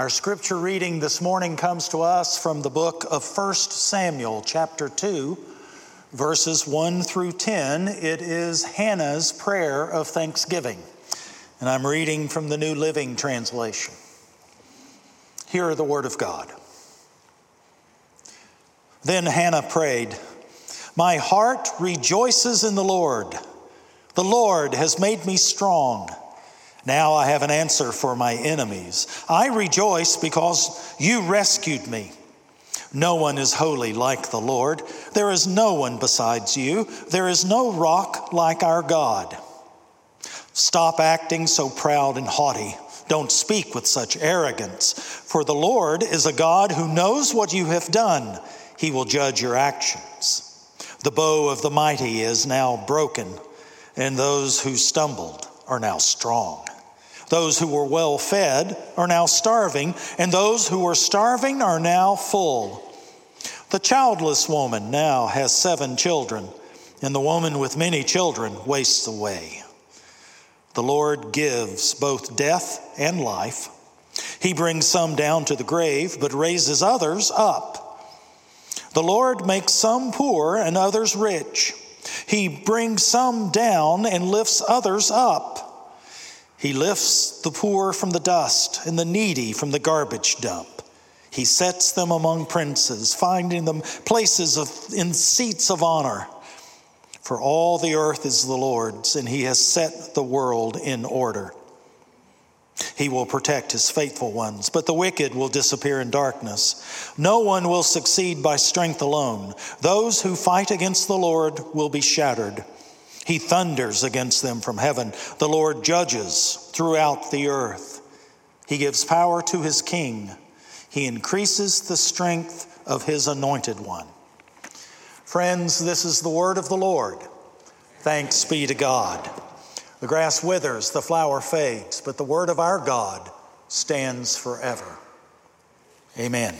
Our scripture reading this morning comes to us from the book of 1 Samuel, chapter 2, verses 1 through 10. It is Hannah's prayer of thanksgiving, and I'm reading from the New Living Translation. Hear the word of God. Then Hannah prayed, My heart rejoices in the Lord. The Lord has made me strong. Now I have an answer for my enemies. I rejoice because you rescued me. No one is holy like the Lord. There is no one besides you. There is no rock like our God. Stop acting so proud and haughty. Don't speak with such arrogance, for the Lord is a God who knows what you have done. He will judge your actions. The bow of the mighty is now broken, and those who stumbled are now strong. Those who were well fed are now starving, and those who were starving are now full. The childless woman now has seven children, and the woman with many children wastes away. The Lord gives both death and life. He brings some down to the grave, but raises others up. The Lord makes some poor and others rich. He brings some down and lifts others up. He lifts the poor from the dust and the needy from the garbage dump. He sets them among princes, finding them places of, in seats of honor. For all the earth is the Lord's, and he has set the world in order. He will protect his faithful ones, but the wicked will disappear in darkness. No one will succeed by strength alone. Those who fight against the Lord will be shattered. He thunders against them from heaven. The Lord judges throughout the earth. He gives power to his king. He increases the strength of his anointed one. Friends, this is the word of the Lord. Thanks be to God. The grass withers, the flower fades, but the word of our God stands forever. Amen.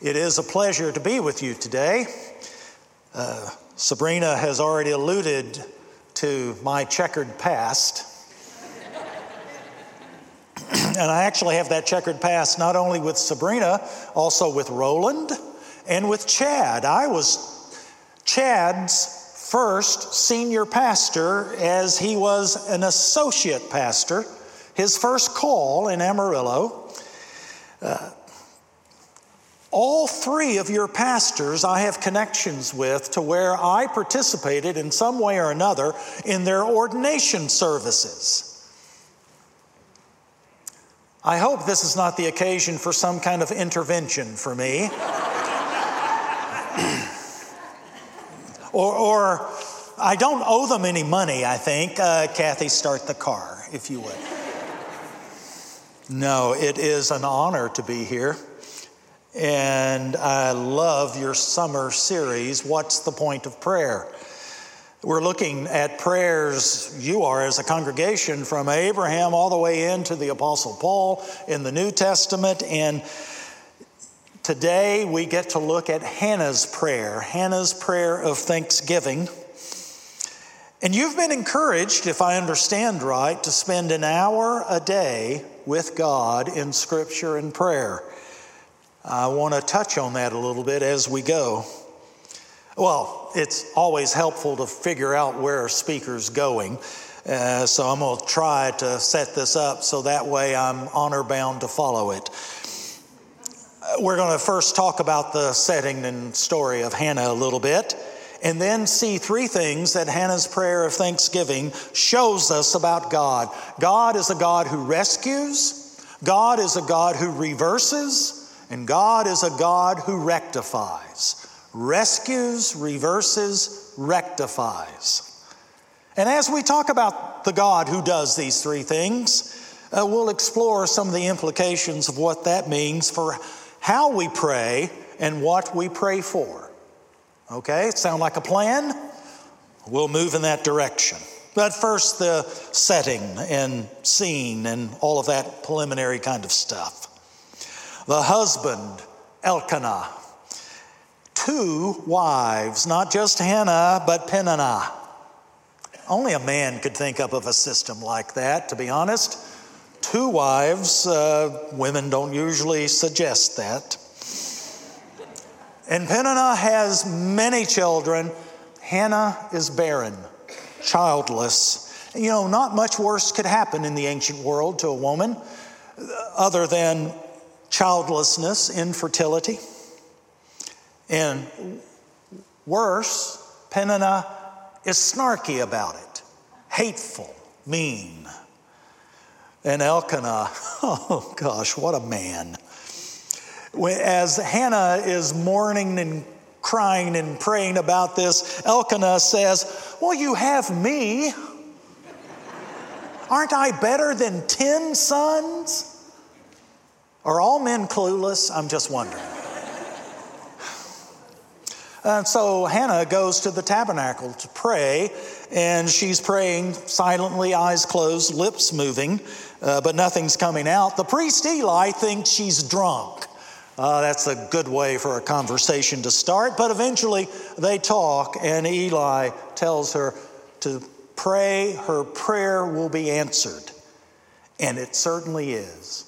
It is a pleasure to be with you today. Uh, Sabrina has already alluded to my checkered past. and I actually have that checkered past not only with Sabrina, also with Roland and with Chad. I was Chad's first senior pastor as he was an associate pastor, his first call in Amarillo. Uh, all three of your pastors I have connections with to where I participated in some way or another in their ordination services. I hope this is not the occasion for some kind of intervention for me. or, or, I don't owe them any money, I think. Uh, Kathy, start the car, if you would. No, it is an honor to be here. And I love your summer series, What's the Point of Prayer? We're looking at prayers, you are as a congregation, from Abraham all the way into the Apostle Paul in the New Testament. And today we get to look at Hannah's prayer, Hannah's prayer of thanksgiving. And you've been encouraged, if I understand right, to spend an hour a day with God in Scripture and prayer. I want to touch on that a little bit as we go. Well, it's always helpful to figure out where a speaker's going. Uh, so I'm going to try to set this up so that way I'm honor bound to follow it. We're going to first talk about the setting and story of Hannah a little bit, and then see three things that Hannah's prayer of thanksgiving shows us about God. God is a God who rescues, God is a God who reverses, and God is a God who rectifies, rescues, reverses, rectifies. And as we talk about the God who does these three things, uh, we'll explore some of the implications of what that means for how we pray and what we pray for. Okay, sound like a plan? We'll move in that direction. But first, the setting and scene and all of that preliminary kind of stuff the husband, Elkanah, two wives, not just Hannah, but Peninnah. Only a man could think up of a system like that, to be honest. two wives. Uh, women don't usually suggest that. And Peninnah has many children. Hannah is barren, childless. You know, not much worse could happen in the ancient world to a woman other than childlessness, infertility. And worse, Peninnah is snarky about it, hateful, mean. And Elkanah, oh gosh, what a man. As Hannah is mourning and crying and praying about this, Elkanah says, Well, you have me. Aren't I better than 10 sons? Are all men clueless? I'm just wondering. And so Hannah goes to the tabernacle to pray, and she's praying silently, eyes closed, lips moving, uh, but nothing's coming out. The priest Eli thinks she's drunk. Uh, that's a good way for a conversation to start, but eventually they talk, and Eli tells her to pray, her prayer will be answered. And it certainly is.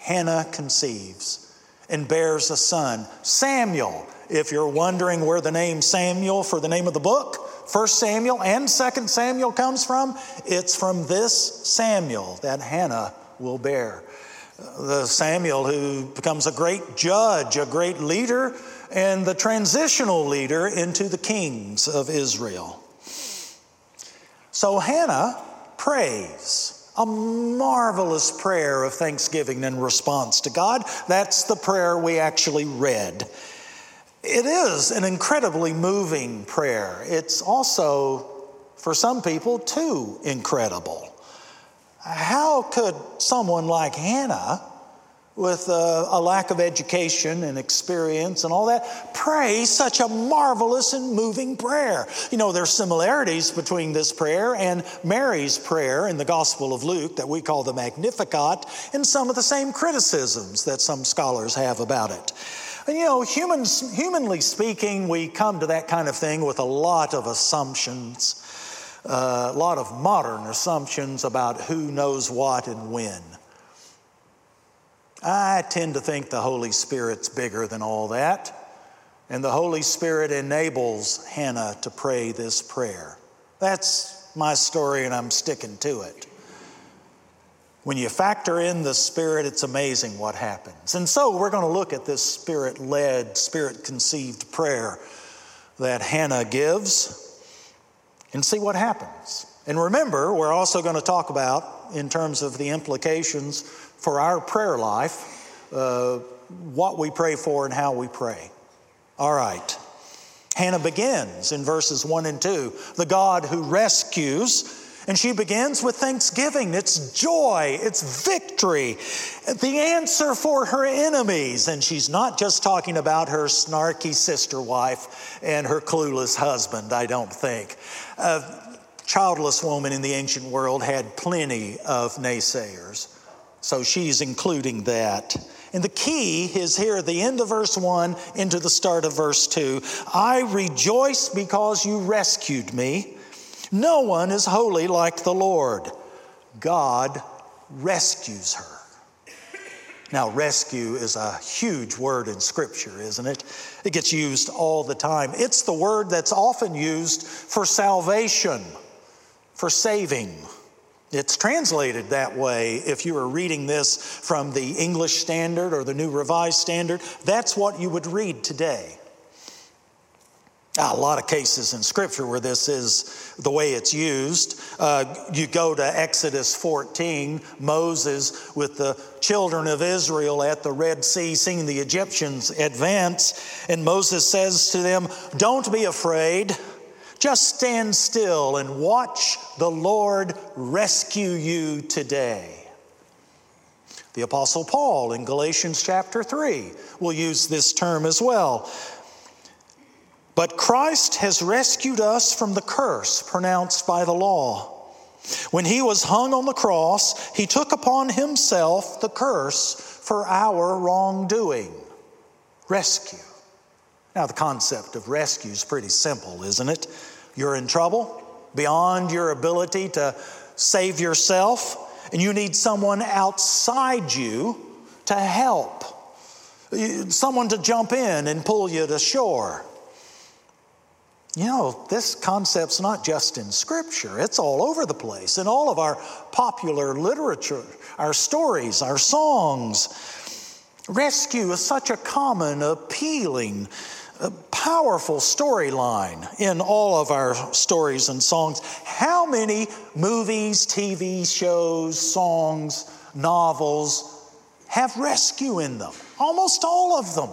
Hannah conceives and bears a son, Samuel. If you're wondering where the name Samuel for the name of the book, First Samuel and Second Samuel comes from, it's from this Samuel that Hannah will bear. The Samuel who becomes a great judge, a great leader, and the transitional leader into the kings of Israel. So Hannah prays a marvelous prayer of thanksgiving in response to God. That's the prayer we actually read. It is an incredibly moving prayer. It's also, for some people, too incredible. How could someone like Hannah with a, a, lack of education and experience and all that, pray such a marvelous and moving prayer. You know, there's similarities between this prayer and Mary's prayer in the Gospel of Luke that we call the Magnificat, and some of the same criticisms that some scholars have about it. And you know, humans, humanly speaking, we come to that kind of thing with a lot of assumptions, uh, a lot of modern assumptions about who knows what and when. I tend to think the Holy Spirit's bigger than all that. And the Holy Spirit enables Hannah to pray this prayer. That's my story, and I'm sticking to it. When you factor in the Spirit, it's amazing what happens. And so we're going to look at this Spirit led, Spirit conceived prayer that Hannah gives and see what happens. And remember, we're also going to talk about, in terms of the implications for our prayer life, uh, what we pray for and how we pray. All right. Hannah begins in verses 1 and 2, the God who rescues. And she begins with thanksgiving. It's joy, it's victory, the answer for her enemies. And she's not just talking about her snarky sister wife and her clueless husband, I don't think. A childless woman in the ancient world had plenty of naysayers. So she's including that. And the key is here at the end of verse 1 into the start of verse 2. I rejoice because you rescued me. No one is holy like the Lord. God rescues her. Now, rescue is a huge word in Scripture, isn't it? It gets used all the time. It's the word that's often used for salvation, for saving. It's translated that way if you were reading this from the English Standard or the New Revised Standard. That's what you would read today. Ah, a lot of cases in Scripture where this is the way it's used. Uh, you go to Exodus 14, Moses with the children of Israel at the Red Sea, seeing the Egyptians advance, and Moses says to them, Don't be afraid. Just stand still and watch the Lord rescue you today. The Apostle Paul in Galatians chapter 3 will use this term as well. But Christ has rescued us from the curse pronounced by the law. When he was hung on the cross, he took upon himself the curse for our wrongdoing. Rescue. Now, the concept of rescue is pretty simple, isn't it? You're in trouble beyond your ability to save yourself, and you need someone outside you to help, someone to jump in and pull you to shore. You know, this concept's not just in Scripture, it's all over the place in all of our popular literature, our stories, our songs. Rescue is such a common, appealing, uh, powerful storyline in all of our stories and songs. How many movies, TV shows, songs, novels have rescue in them? Almost all of them.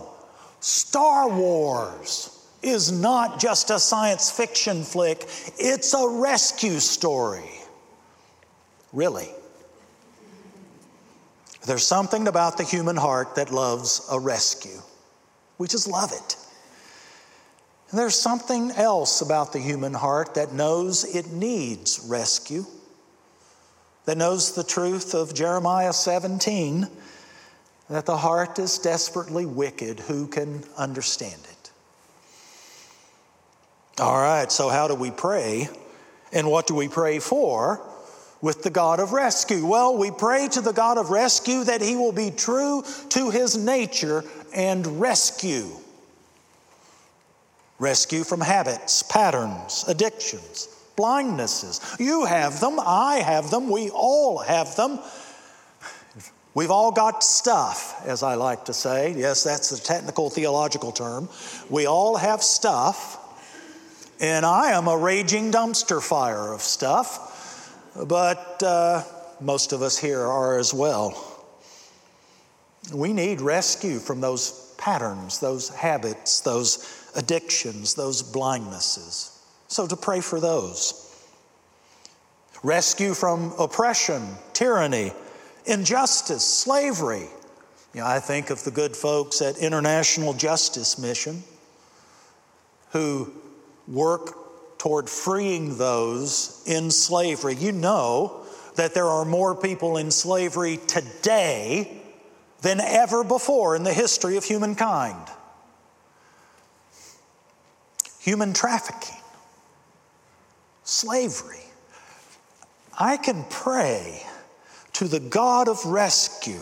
Star Wars is not just a science fiction flick, it's a rescue story. Really. There's something about the human heart that loves a rescue. We just love it. And there's something else about the human heart that knows it needs rescue, that knows the truth of Jeremiah 17 that the heart is desperately wicked. Who can understand it? All right, so how do we pray? And what do we pray for? with the God of rescue? Well, we pray to the God of rescue that he will be true to his nature and rescue. Rescue from habits, patterns, addictions, blindnesses. You have them, I have them, we all have them. We've all got stuff, as I like to say. Yes, that's the technical theological term. We all have stuff, and I am a raging dumpster fire of stuff but uh, most of us here are as well. We need rescue from those patterns, those habits, those addictions, those blindnesses. So to pray for those. Rescue from oppression, tyranny, injustice, slavery. You know, I think of the good folks at International Justice Mission who work toward freeing those in slavery. You know that there are more people in slavery today than ever before in the history of humankind. Human trafficking, slavery. I can pray to the God of rescue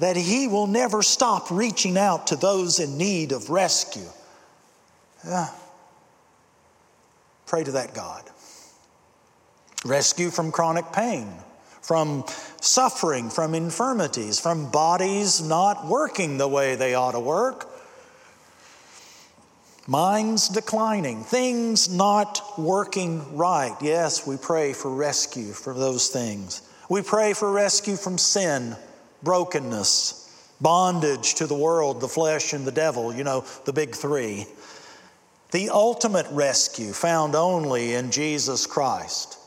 that He will never stop reaching out to those in need of rescue. Yeah. Pray to that God. Rescue from chronic pain, from suffering, from infirmities, from bodies not working the way they ought to work, minds declining, things not working right. Yes, we pray for rescue from those things. We pray for rescue from sin, brokenness, bondage to the world, the flesh, and the devil, you know, the big three the ultimate rescue found only in Jesus Christ.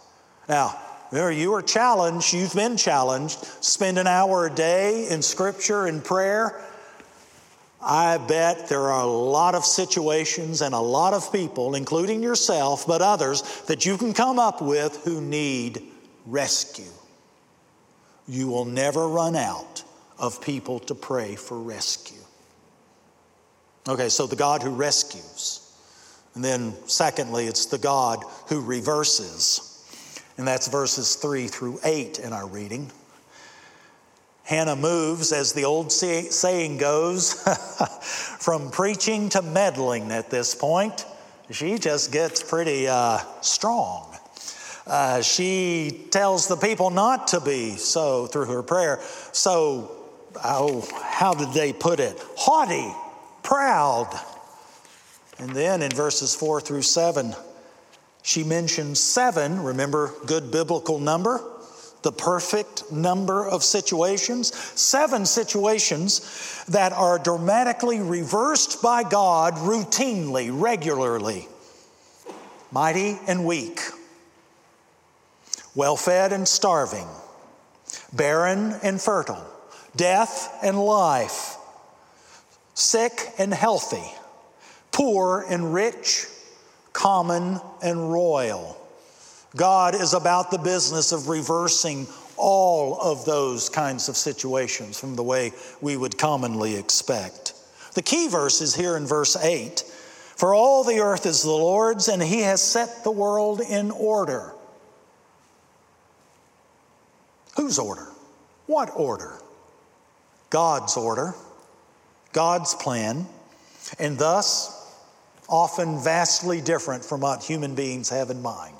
Now, you are challenged, you've been challenged, spend an hour a day in Scripture and prayer. I bet there are a lot of situations and a lot of people, including yourself, but others, that you can come up with who need rescue. You will never run out of people to pray for rescue. Okay, so the God who rescues. And then, secondly, it's the God who reverses. And that's verses 3 through 8 in our reading. Hannah moves, as the old saying goes, from preaching to meddling at this point. She just gets pretty uh, strong. Uh, she tells the people not to be so through her prayer. So, oh, how did they put it? Haughty, proud, and then in verses four through seven, she mentions seven, remember, good biblical number, the perfect number of situations, seven situations that are dramatically reversed by God routinely, regularly. Mighty and weak, well fed and starving, barren and fertile, death and life, sick and healthy poor and rich, common and royal. God is about the business of reversing all of those kinds of situations from the way we would commonly expect. The key verse is here in verse 8 For all the earth is the Lord's, and he has set the world in order. Whose order? What order? God's order, God's plan, and thus often vastly different from what human beings have in mind.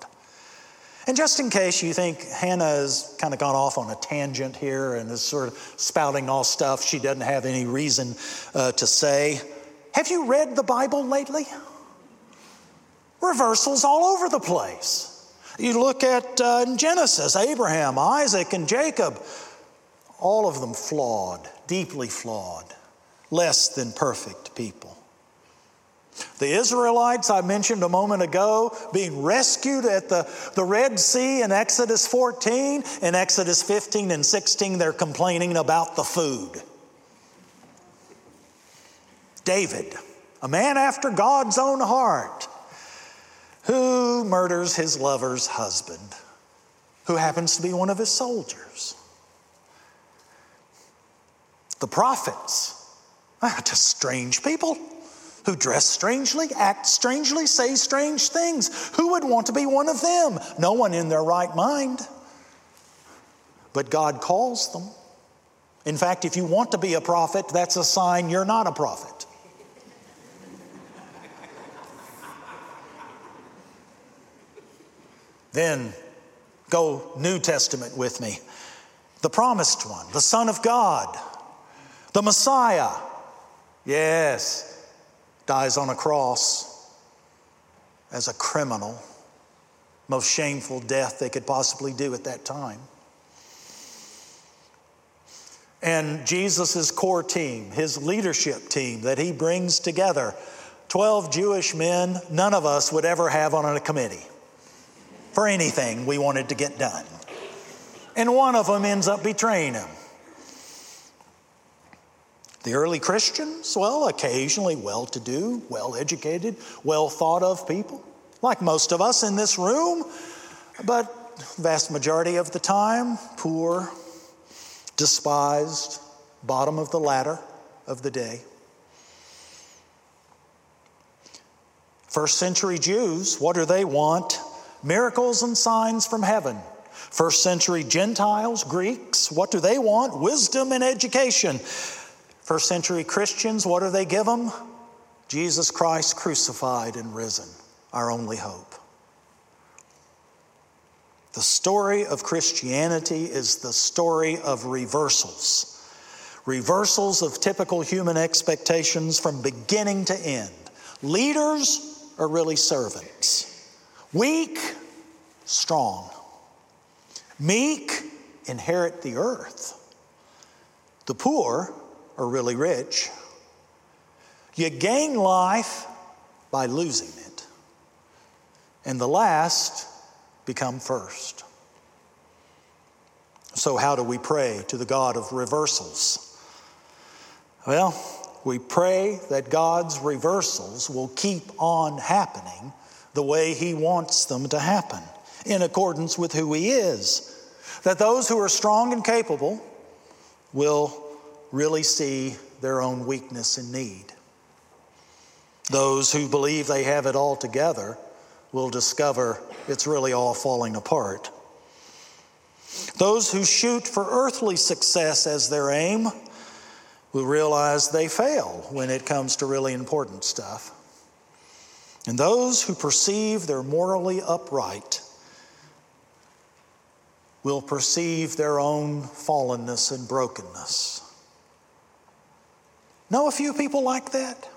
And just in case you think Hannah has kind of gone off on a tangent here and is sort of spouting all stuff she doesn't have any reason uh, to say, have you read the Bible lately? Reversals all over the place. You look at uh, Genesis, Abraham, Isaac, and Jacob, all of them flawed, deeply flawed, less than perfect people. The Israelites, I mentioned a moment ago, being rescued at the, the Red Sea in Exodus 14. In Exodus 15 and 16, they're complaining about the food. David, a man after God's own heart, who murders his lover's husband, who happens to be one of his soldiers. The prophets, just strange people who dress strangely, act strangely, say strange things. Who would want to be one of them? No one in their right mind. But God calls them. In fact, if you want to be a prophet, that's a sign you're not a prophet. then go New Testament with me. The promised one, the Son of God, the Messiah. Yes, dies on a cross as a criminal, most shameful death they could possibly do at that time. And Jesus' core team, his leadership team that he brings together, 12 Jewish men, none of us would ever have on a committee for anything we wanted to get done. And one of them ends up betraying him. The early Christians, well, occasionally well to do, well educated, well thought of people, like most of us in this room, but vast majority of the time, poor, despised, bottom of the ladder of the day. First century Jews, what do they want? Miracles and signs from heaven. First century Gentiles, Greeks, what do they want? Wisdom and education. First century Christians, what do they give them? Jesus Christ crucified and risen, our only hope. The story of Christianity is the story of reversals. Reversals of typical human expectations from beginning to end. Leaders are really servants. Weak, strong. Meek, inherit the earth. The poor or really rich. You gain life by losing it. And the last become first. So, how do we pray to the God of reversals? Well, we pray that God's reversals will keep on happening the way He wants them to happen, in accordance with who He is. That those who are strong and capable will really see their own weakness and need. Those who believe they have it all together will discover it's really all falling apart. Those who shoot for earthly success as their aim will realize they fail when it comes to really important stuff. And those who perceive they're morally upright will perceive their own fallenness and brokenness. Know a few people like that?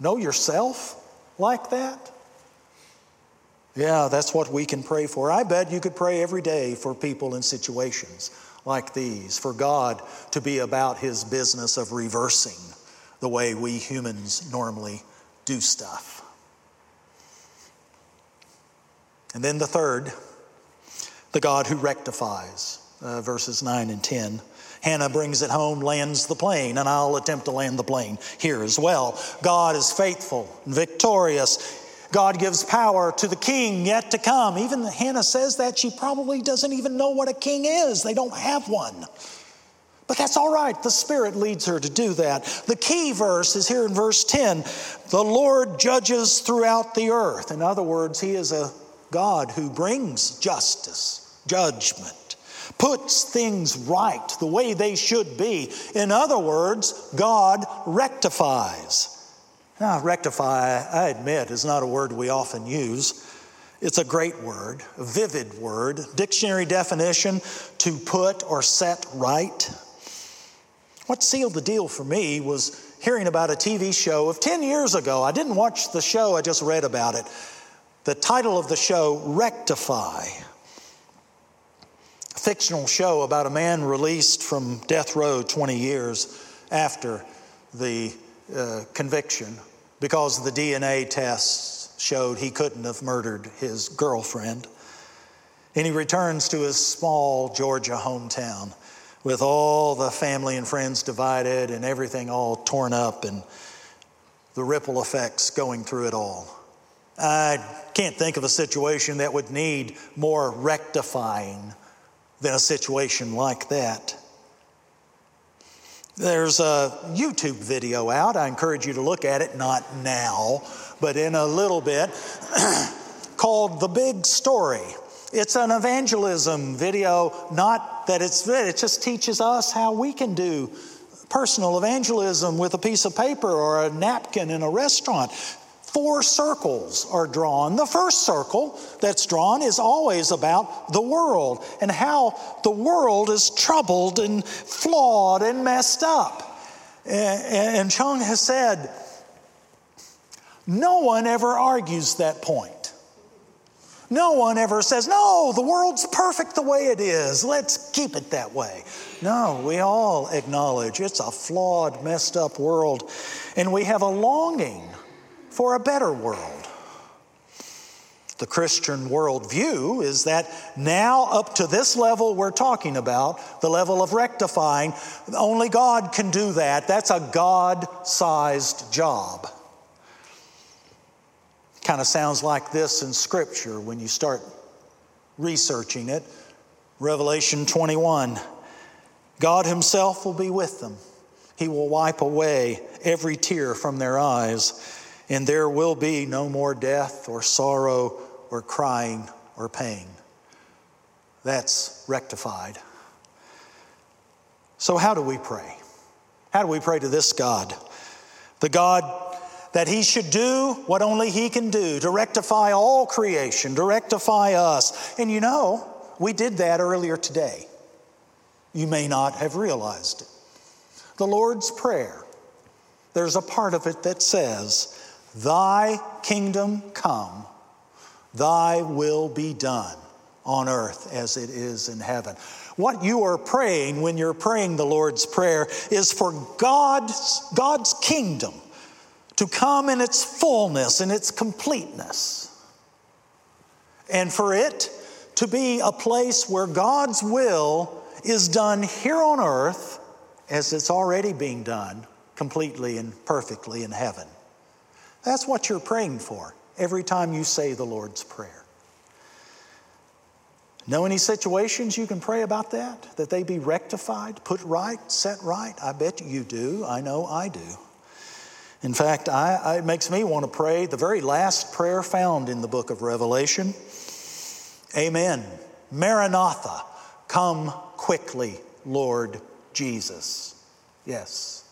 Know yourself like that? Yeah, that's what we can pray for. I bet you could pray every day for people in situations like these, for God to be about His business of reversing the way we humans normally do stuff. And then the third, the God who rectifies, uh, verses 9 and 10. Hannah brings it home, lands the plane, and I'll attempt to land the plane here as well. God is faithful and victorious. God gives power to the king yet to come. Even Hannah says that she probably doesn't even know what a king is, they don't have one. But that's all right. The Spirit leads her to do that. The key verse is here in verse 10 the Lord judges throughout the earth. In other words, He is a God who brings justice, judgment puts things right the way they should be. In other words, God rectifies. Now, rectify, I admit, is not a word we often use. It's a great word, a vivid word. Dictionary definition to put or set right. What sealed the deal for me was hearing about a TV show of 10 years ago. I didn't watch the show, I just read about it. The title of the show, Rectify. Fictional show about a man released from death row 20 years after the uh, conviction because the DNA tests showed he couldn't have murdered his girlfriend. And he returns to his small Georgia hometown with all the family and friends divided and everything all torn up and the ripple effects going through it all. I can't think of a situation that would need more rectifying than a situation like that. There's a YouTube video out. I encourage you to look at it, not now, but in a little bit, called The Big Story. It's an evangelism video, not that it's, it just teaches us how we can do personal evangelism with a piece of paper or a napkin in a restaurant. Four circles are drawn. The first circle that's drawn is always about the world and how the world is troubled and flawed and messed up. And Choung has said, no one ever argues that point. No one ever says, no, the world's perfect the way it is. Let's keep it that way. No, we all acknowledge it's a flawed, messed up world, and we have a longing for a better world. The Christian worldview is that now, up to this level we're talking about, the level of rectifying, only God can do that. That's a God sized job. Kind of sounds like this in Scripture when you start researching it. Revelation 21 God Himself will be with them, He will wipe away every tear from their eyes and there will be no more death or sorrow or crying or pain. That's rectified. So, how do we pray? How do we pray to this God? The God that He should do what only He can do to rectify all creation, to rectify us. And you know, we did that earlier today. You may not have realized it. The Lord's Prayer, there's a part of it that says, Thy kingdom come, thy will be done on earth as it is in heaven. What you are praying when you're praying the Lord's Prayer is for God's, God's kingdom to come in its fullness, in its completeness, and for it to be a place where God's will is done here on earth as it's already being done completely and perfectly in heaven. That's what you're praying for every time you say the Lord's Prayer. Know any situations you can pray about that? That they be rectified, put right, set right? I bet you do. I know I do. In fact, I, I, it makes me want to pray the very last prayer found in the book of Revelation Amen. Maranatha, come quickly, Lord Jesus. Yes.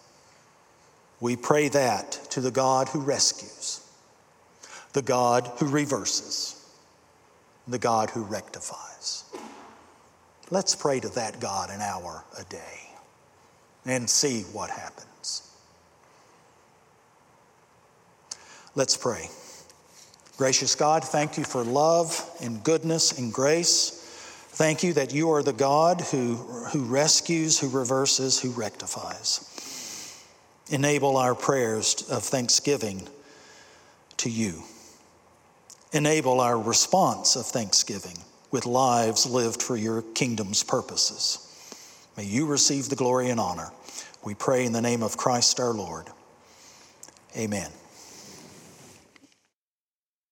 We pray that to the God who rescues, the God who reverses, the God who rectifies. Let's pray to that God an hour a day and see what happens. Let's pray. Gracious God, thank you for love and goodness and grace. Thank you that you are the God who, who rescues, who reverses, who rectifies enable our prayers of thanksgiving to you. Enable our response of thanksgiving with lives lived for your kingdom's purposes. May you receive the glory and honor. We pray in the name of Christ our Lord. Amen.